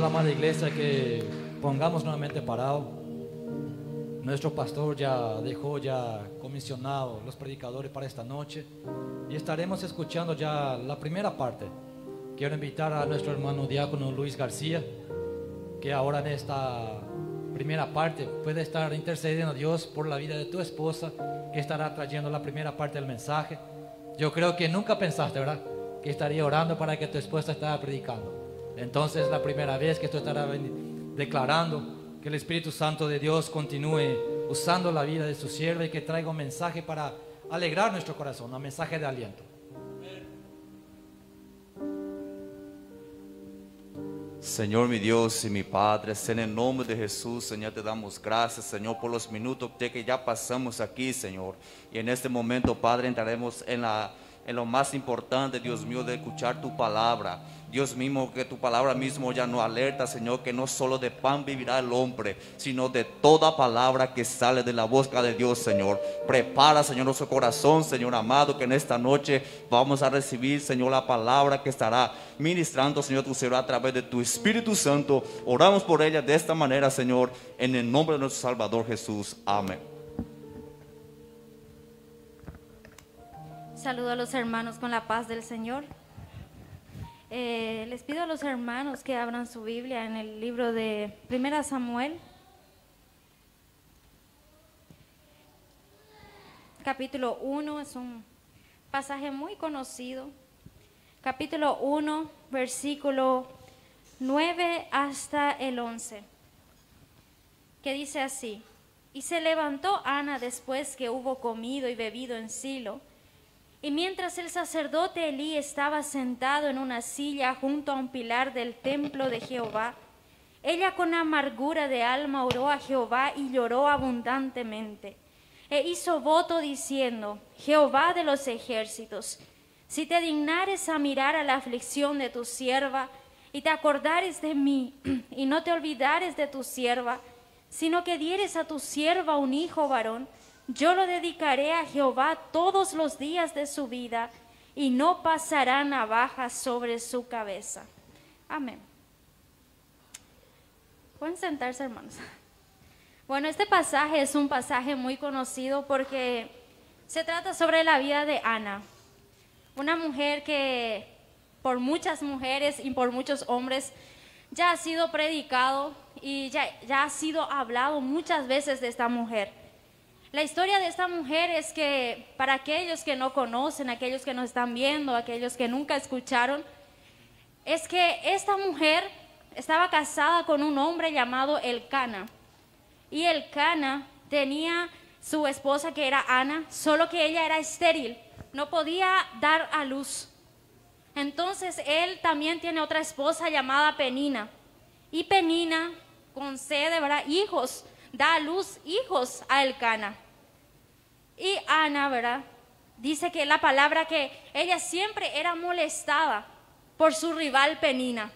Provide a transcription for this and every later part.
la madre iglesia que pongamos nuevamente parado. Nuestro pastor ya dejó ya comisionado los predicadores para esta noche y estaremos escuchando ya la primera parte. Quiero invitar a nuestro hermano diácono Luis García, que ahora en esta primera parte puede estar intercediendo a Dios por la vida de tu esposa, que estará trayendo la primera parte del mensaje. Yo creo que nunca pensaste, ¿verdad? Que estaría orando para que tu esposa estaba predicando. Entonces la primera vez que tú estarás declarando que el Espíritu Santo de Dios continúe usando la vida de su sierva y que traiga un mensaje para alegrar nuestro corazón, un mensaje de aliento. Señor mi Dios y mi Padre, en el nombre de Jesús, Señor, te damos gracias, Señor, por los minutos que ya pasamos aquí, Señor. Y en este momento, Padre, entraremos en, la, en lo más importante, Dios mío, de escuchar tu palabra. Dios mismo, que tu palabra mismo ya nos alerta, Señor, que no solo de pan vivirá el hombre, sino de toda palabra que sale de la boca de Dios, Señor. Prepara, Señor, nuestro corazón, Señor amado, que en esta noche vamos a recibir, Señor, la palabra que estará ministrando, Señor, tu Señor, a través de tu Espíritu Santo. Oramos por ella de esta manera, Señor, en el nombre de nuestro Salvador Jesús. Amén. Saludo a los hermanos con la paz del Señor. Eh, les pido a los hermanos que abran su Biblia en el libro de Primera Samuel, capítulo 1, es un pasaje muy conocido. Capítulo 1, versículo 9 hasta el 11, que dice así, y se levantó Ana después que hubo comido y bebido en Silo, y mientras el sacerdote Elí estaba sentado en una silla junto a un pilar del templo de Jehová, ella con amargura de alma oró a Jehová y lloró abundantemente. E hizo voto diciendo, Jehová de los ejércitos, si te dignares a mirar a la aflicción de tu sierva, y te acordares de mí, y no te olvidares de tu sierva, sino que dieres a tu sierva un hijo varón, yo lo dedicaré a Jehová todos los días de su vida y no pasará navaja sobre su cabeza. Amén. Pueden sentarse, hermanos. Bueno, este pasaje es un pasaje muy conocido porque se trata sobre la vida de Ana, una mujer que por muchas mujeres y por muchos hombres ya ha sido predicado y ya, ya ha sido hablado muchas veces de esta mujer. La historia de esta mujer es que para aquellos que no conocen, aquellos que no están viendo, aquellos que nunca escucharon, es que esta mujer estaba casada con un hombre llamado Elcana. Y Elcana tenía su esposa que era Ana, solo que ella era estéril, no podía dar a luz. Entonces él también tiene otra esposa llamada Penina. Y Penina concede ¿verdad? hijos, da a luz hijos a Elcana. Y Ana, ¿verdad? Dice que la palabra que ella siempre era molestada por su rival Penina.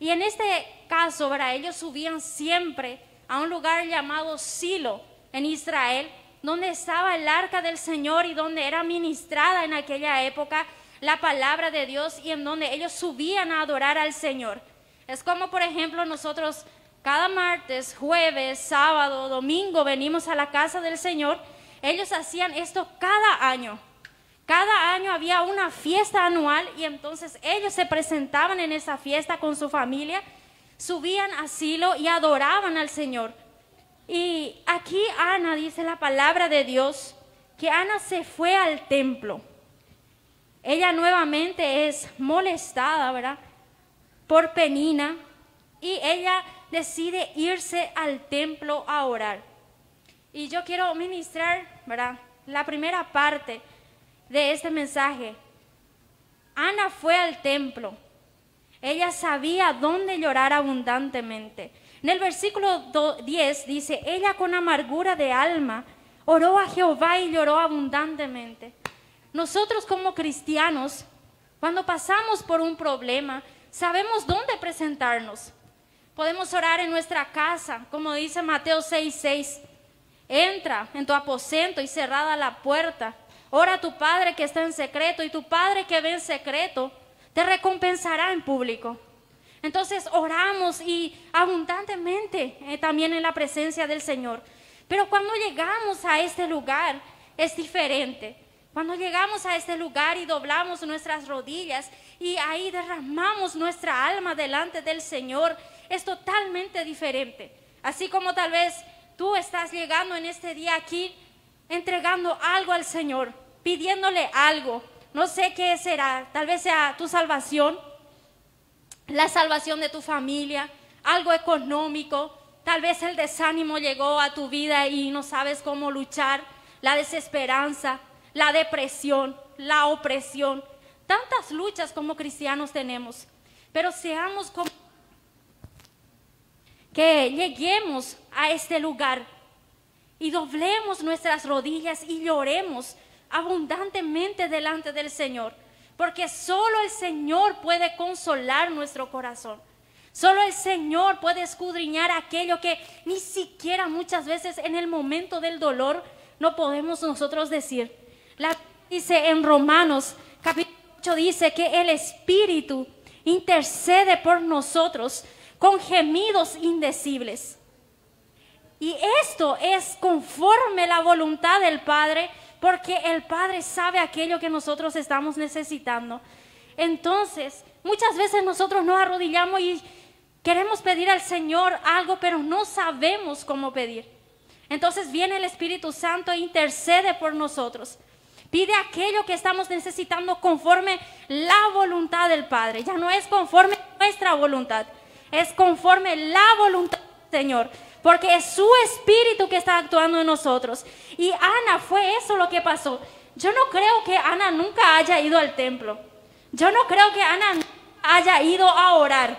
Y en este caso, ¿verdad? Ellos subían siempre a un lugar llamado Silo en Israel, donde estaba el arca del Señor y donde era ministrada en aquella época la palabra de Dios y en donde ellos subían a adorar al Señor. Es como, por ejemplo, nosotros cada martes, jueves, sábado, domingo venimos a la casa del Señor ellos hacían esto cada año. Cada año había una fiesta anual y entonces ellos se presentaban en esa fiesta con su familia, subían a Silo y adoraban al Señor. Y aquí Ana dice la palabra de Dios que Ana se fue al templo. Ella nuevamente es molestada, ¿verdad? Por Penina y ella decide irse al templo a orar. Y yo quiero ministrar, ¿verdad? La primera parte de este mensaje. Ana fue al templo. Ella sabía dónde llorar abundantemente. En el versículo 10 dice, ella con amargura de alma oró a Jehová y lloró abundantemente. Nosotros como cristianos, cuando pasamos por un problema, sabemos dónde presentarnos. Podemos orar en nuestra casa, como dice Mateo 6:6. Entra en tu aposento y cerrada la puerta. Ora a tu Padre que está en secreto y tu Padre que ve en secreto te recompensará en público. Entonces oramos y abundantemente eh, también en la presencia del Señor. Pero cuando llegamos a este lugar es diferente. Cuando llegamos a este lugar y doblamos nuestras rodillas y ahí derramamos nuestra alma delante del Señor, es totalmente diferente. Así como tal vez tú estás llegando en este día aquí entregando algo al Señor, pidiéndole algo. No sé qué será, tal vez sea tu salvación, la salvación de tu familia, algo económico, tal vez el desánimo llegó a tu vida y no sabes cómo luchar, la desesperanza, la depresión, la opresión, tantas luchas como cristianos tenemos, pero seamos como que lleguemos a este lugar y doblemos nuestras rodillas y lloremos abundantemente delante del Señor, porque solo el Señor puede consolar nuestro corazón. Solo el Señor puede escudriñar aquello que ni siquiera muchas veces en el momento del dolor no podemos nosotros decir. La dice en Romanos capítulo 8 dice que el Espíritu intercede por nosotros con gemidos indecibles. Y esto es conforme la voluntad del Padre, porque el Padre sabe aquello que nosotros estamos necesitando. Entonces, muchas veces nosotros nos arrodillamos y queremos pedir al Señor algo, pero no sabemos cómo pedir. Entonces viene el Espíritu Santo e intercede por nosotros. Pide aquello que estamos necesitando conforme la voluntad del Padre. Ya no es conforme nuestra voluntad, es conforme la voluntad del Señor. Porque es su espíritu que está actuando en nosotros. Y Ana fue eso lo que pasó. Yo no creo que Ana nunca haya ido al templo. Yo no creo que Ana haya ido a orar.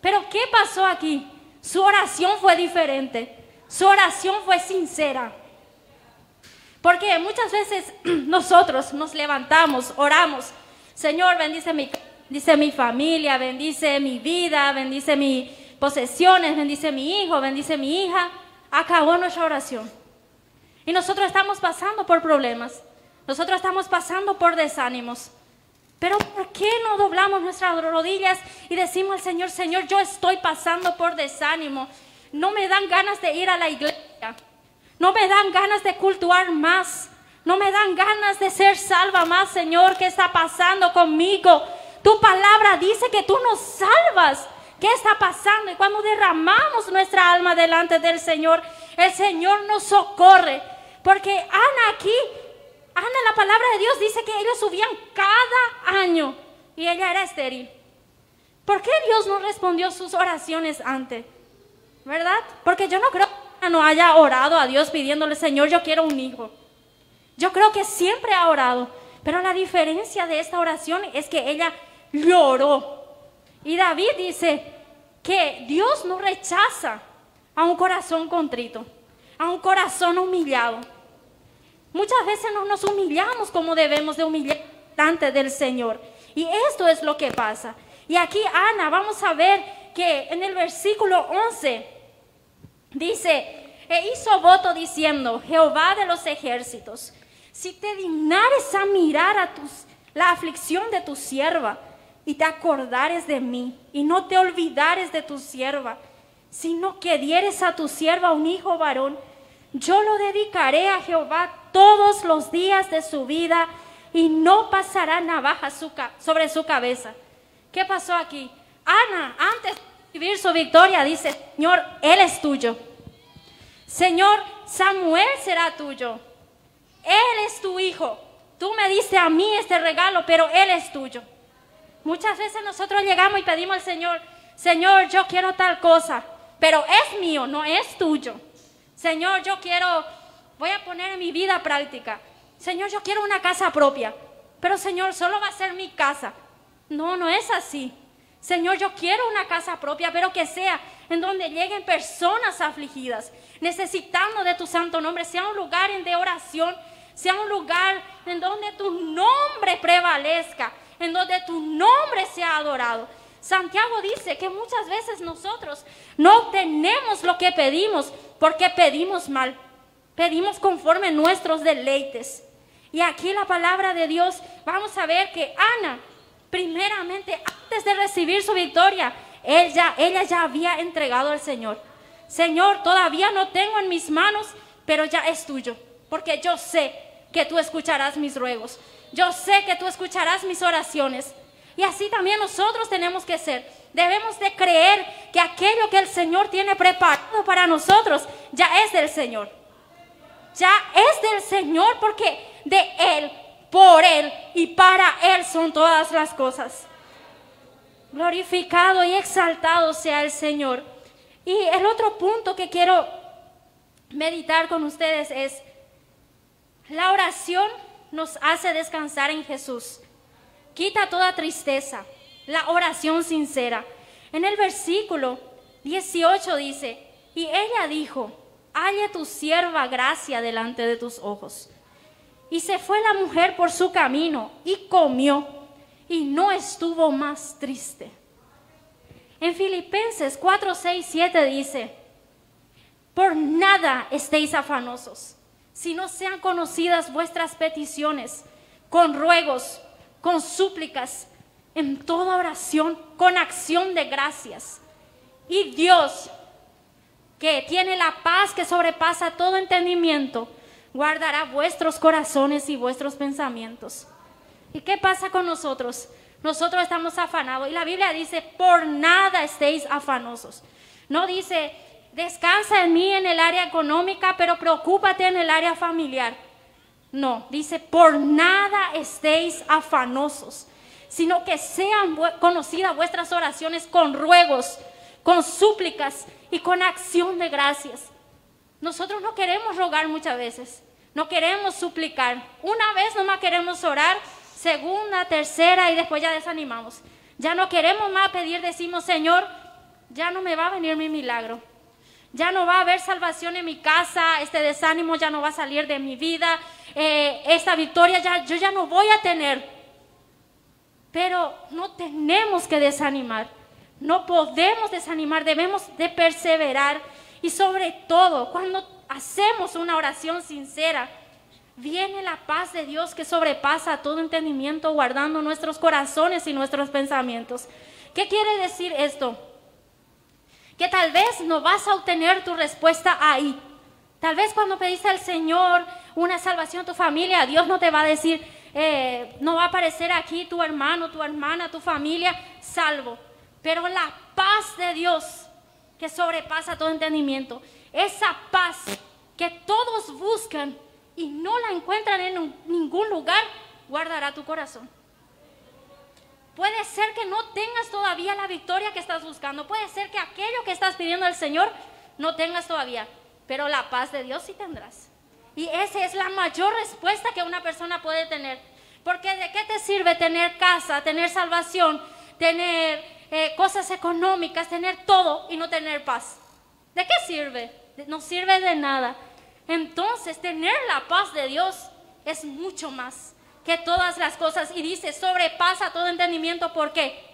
Pero ¿qué pasó aquí? Su oración fue diferente. Su oración fue sincera. Porque muchas veces nosotros nos levantamos, oramos, Señor, bendice mi, bendice mi familia, bendice mi vida, bendice mis posesiones, bendice mi hijo, bendice mi hija. Acabó nuestra oración. Y nosotros estamos pasando por problemas. Nosotros estamos pasando por desánimos. Pero ¿por qué no doblamos nuestras rodillas y decimos al Señor, Señor, yo estoy pasando por desánimo? No me dan ganas de ir a la iglesia. No me dan ganas de cultuar más. No me dan ganas de ser salva más, Señor. ¿Qué está pasando conmigo? Tu palabra dice que tú nos salvas. ¿Qué está pasando? Y cuando derramamos nuestra alma delante del Señor, el Señor nos socorre. Porque Ana aquí, Ana, la palabra de Dios dice que ellos subían cada año y ella era estéril. ¿Por qué Dios no respondió sus oraciones antes? ¿Verdad? Porque yo no creo no haya orado a Dios pidiéndole, Señor, yo quiero un hijo. Yo creo que siempre ha orado, pero la diferencia de esta oración es que ella lloró. Y David dice que Dios no rechaza a un corazón contrito, a un corazón humillado. Muchas veces no nos humillamos como debemos de humillar delante del Señor. Y esto es lo que pasa. Y aquí Ana, vamos a ver que en el versículo 11 Dice, e hizo voto diciendo, Jehová de los ejércitos, si te dignares a mirar a tus, la aflicción de tu sierva y te acordares de mí y no te olvidares de tu sierva, sino que dieres a tu sierva un hijo varón, yo lo dedicaré a Jehová todos los días de su vida y no pasará navaja sobre su cabeza. ¿Qué pasó aquí? Ana, antes vivir su victoria, dice, Señor, Él es tuyo. Señor, Samuel será tuyo. Él es tu hijo. Tú me diste a mí este regalo, pero Él es tuyo. Muchas veces nosotros llegamos y pedimos al Señor, Señor, yo quiero tal cosa, pero es mío, no es tuyo. Señor, yo quiero, voy a poner en mi vida práctica. Señor, yo quiero una casa propia, pero Señor, solo va a ser mi casa. No, no es así. Señor, yo quiero una casa propia, pero que sea en donde lleguen personas afligidas, necesitando de tu santo nombre, sea un lugar de oración, sea un lugar en donde tu nombre prevalezca, en donde tu nombre sea adorado. Santiago dice que muchas veces nosotros no obtenemos lo que pedimos porque pedimos mal, pedimos conforme nuestros deleites. Y aquí la palabra de Dios, vamos a ver que Ana primeramente, antes de recibir su victoria, ella, ella ya había entregado al Señor. Señor, todavía no tengo en mis manos, pero ya es tuyo, porque yo sé que tú escucharás mis ruegos. Yo sé que tú escucharás mis oraciones. Y así también nosotros tenemos que ser. Debemos de creer que aquello que el Señor tiene preparado para nosotros ya es del Señor. Ya es del Señor porque de Él, por Él y para Él son todas las cosas. Glorificado y exaltado sea el Señor. Y el otro punto que quiero meditar con ustedes es, la oración nos hace descansar en Jesús. Quita toda tristeza, la oración sincera. En el versículo 18 dice, y ella dijo, halle tu sierva gracia delante de tus ojos. Y se fue la mujer por su camino y comió y no estuvo más triste. En Filipenses 4, 6, 7 dice, por nada estéis afanosos, si no sean conocidas vuestras peticiones, con ruegos, con súplicas, en toda oración, con acción de gracias. Y Dios, que tiene la paz que sobrepasa todo entendimiento, guardará vuestros corazones y vuestros pensamientos. ¿Y qué pasa con nosotros? Nosotros estamos afanados. Y la Biblia dice, por nada estéis afanosos. No dice, descansa en mí en el área económica, pero preocúpate en el área familiar. No, dice, por nada estéis afanosos, sino que sean conocidas vuestras oraciones con ruegos, con súplicas y con acción de gracias. Nosotros no queremos rogar muchas veces, no queremos suplicar. Una vez nomás queremos orar, segunda, tercera y después ya desanimamos. Ya no queremos más pedir, decimos, Señor, ya no me va a venir mi milagro. Ya no va a haber salvación en mi casa, este desánimo ya no va a salir de mi vida, eh, esta victoria ya, yo ya no voy a tener. Pero no tenemos que desanimar, no podemos desanimar, debemos de perseverar y sobre todo cuando hacemos una oración sincera, viene la paz de Dios que sobrepasa todo entendimiento, guardando nuestros corazones y nuestros pensamientos. ¿Qué quiere decir esto? Que tal vez no vas a obtener tu respuesta ahí. Tal vez cuando pediste al Señor una salvación a tu familia, Dios no te va a decir, eh, no va a aparecer aquí tu hermano, tu hermana, tu familia, salvo. Pero la paz de Dios que sobrepasa todo entendimiento, esa paz que todos buscan y no la encuentran en ningún lugar, guardará tu corazón. Puede ser que no tengas todavía la victoria que estás buscando. Puede ser que aquello que estás pidiendo al Señor no tengas todavía. Pero la paz de Dios sí tendrás. Y esa es la mayor respuesta que una persona puede tener. Porque ¿de qué te sirve tener casa, tener salvación, tener eh, cosas económicas, tener todo y no tener paz? ¿De qué sirve? No sirve de nada. Entonces, tener la paz de Dios es mucho más que todas las cosas. Y dice, sobrepasa todo entendimiento. ¿Por qué?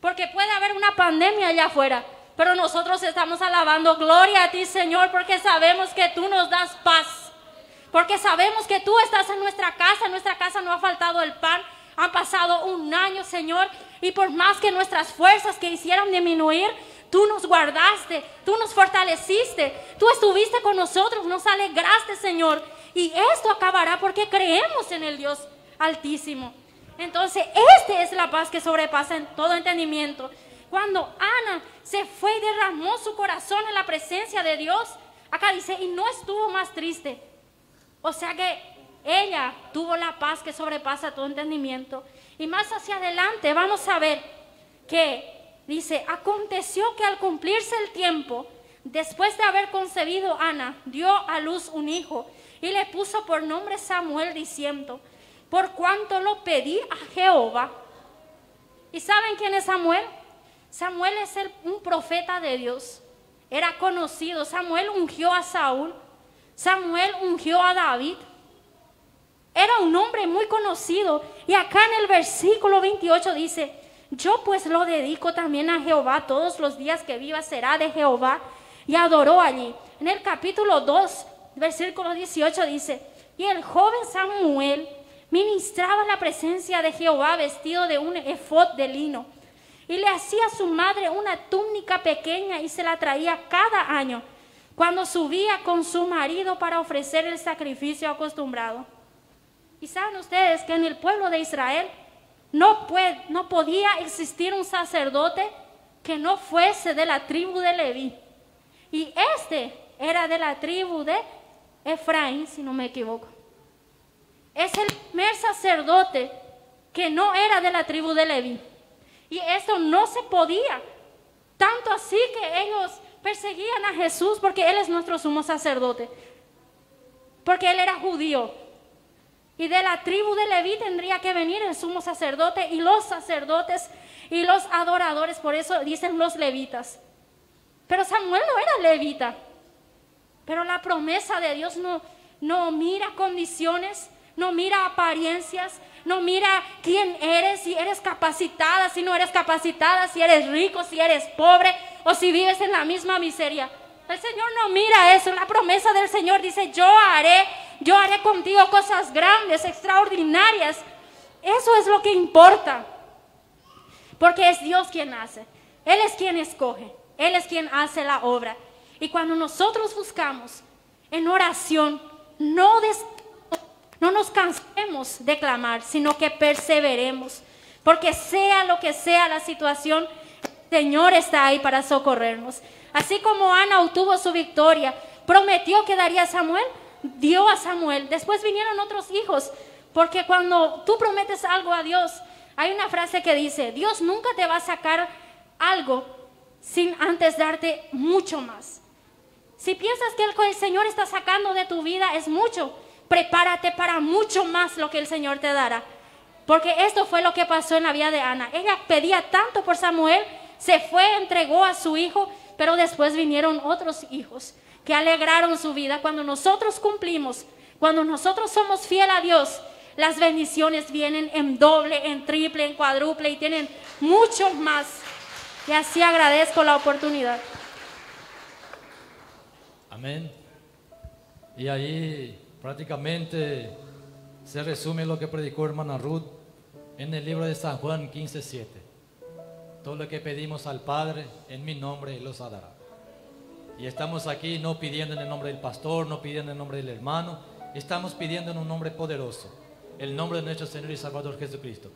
Porque puede haber una pandemia allá afuera. Pero nosotros estamos alabando, gloria a ti Señor, porque sabemos que tú nos das paz. Porque sabemos que tú estás en nuestra casa, nuestra casa no ha faltado el pan. Han pasado un año, Señor, y por más que nuestras fuerzas que hicieran disminuir, Tú nos guardaste, tú nos fortaleciste, tú estuviste con nosotros, nos alegraste, Señor. Y esto acabará porque creemos en el Dios Altísimo. Entonces, esta es la paz que sobrepasa en todo entendimiento. Cuando Ana se fue y derramó su corazón en la presencia de Dios, acá dice, y no estuvo más triste. O sea que ella tuvo la paz que sobrepasa todo entendimiento. Y más hacia adelante vamos a ver que dice, aconteció que al cumplirse el tiempo, después de haber concebido Ana, dio a luz un hijo y le puso por nombre Samuel diciendo, por cuanto lo pedí a Jehová. ¿Y saben quién es Samuel? Samuel es un profeta de Dios. Era conocido. Samuel ungió a Saúl. Samuel ungió a David. Era un hombre muy conocido. Y acá en el versículo 28 dice, yo pues lo dedico también a Jehová, todos los días que viva será de Jehová. Y adoró allí. En el capítulo 2, versículo 18 dice, y el joven Samuel ministraba la presencia de Jehová vestido de un efod de lino. y le hacía a su madre una túnica pequeña y se la traía cada año cuando subía con su marido para ofrecer el sacrificio acostumbrado. Y saben ustedes que en el pueblo de Israel no, no podía existir un sacerdote que no fuese de la tribu de Leví. Y este era de la tribu de Efraín, si no me equivoco. Es el primer sacerdote que no era de la tribu de Leví. Y esto no se podía. Tanto así que ellos perseguían a Jesús porque Él es nuestro sumo sacerdote. Porque Él era judío. Y de la tribu de Leví tendría que venir el sumo sacerdote y los sacerdotes y los adoradores. Por eso dicen los levitas. Pero Samuel no era levita. Pero la promesa de Dios no, no mira condiciones, no mira apariencias, no mira quién eres, si eres capacitada, si no eres capacitada, si eres rico, si eres pobre o si vives en la misma miseria. El Señor no mira eso. La promesa del Señor dice, yo haré, yo haré contigo cosas grandes, extraordinarias. Eso es lo que importa. Porque es Dios quien hace. Él es quien escoge. Él es quien hace la obra. Y cuando nosotros buscamos en oración, no, no nos cansemos de clamar, sino que perseveremos. Porque sea lo que sea la situación, el Señor está ahí para socorrernos. Así como Ana obtuvo su victoria, prometió que daría a Samuel, dio a Samuel. Después vinieron otros hijos, porque cuando tú prometes algo a Dios, hay una frase que dice, Dios nunca te va a sacar algo sin antes darte mucho más. Si piensas que el Señor está sacando de tu vida es mucho, prepárate para mucho más lo que el Señor te dará. Porque esto fue lo que pasó en la vida de Ana. Ella pedía tanto por Samuel, se fue, entregó a su hijo, pero después vinieron otros hijos que alegraron su vida. Cuando nosotros cumplimos, cuando nosotros somos fiel a Dios, las bendiciones vienen en doble, en triple, en cuádruple y tienen mucho más. Y así agradezco la oportunidad. Amén. Y ahí prácticamente se resume lo que predicó hermana Ruth en el libro de San Juan 15:7. Todo lo que pedimos al Padre en mi nombre los dará. Y estamos aquí no pidiendo en el nombre del pastor, no pidiendo en el nombre del hermano, estamos pidiendo en un nombre poderoso, el nombre de nuestro Señor y Salvador Jesucristo.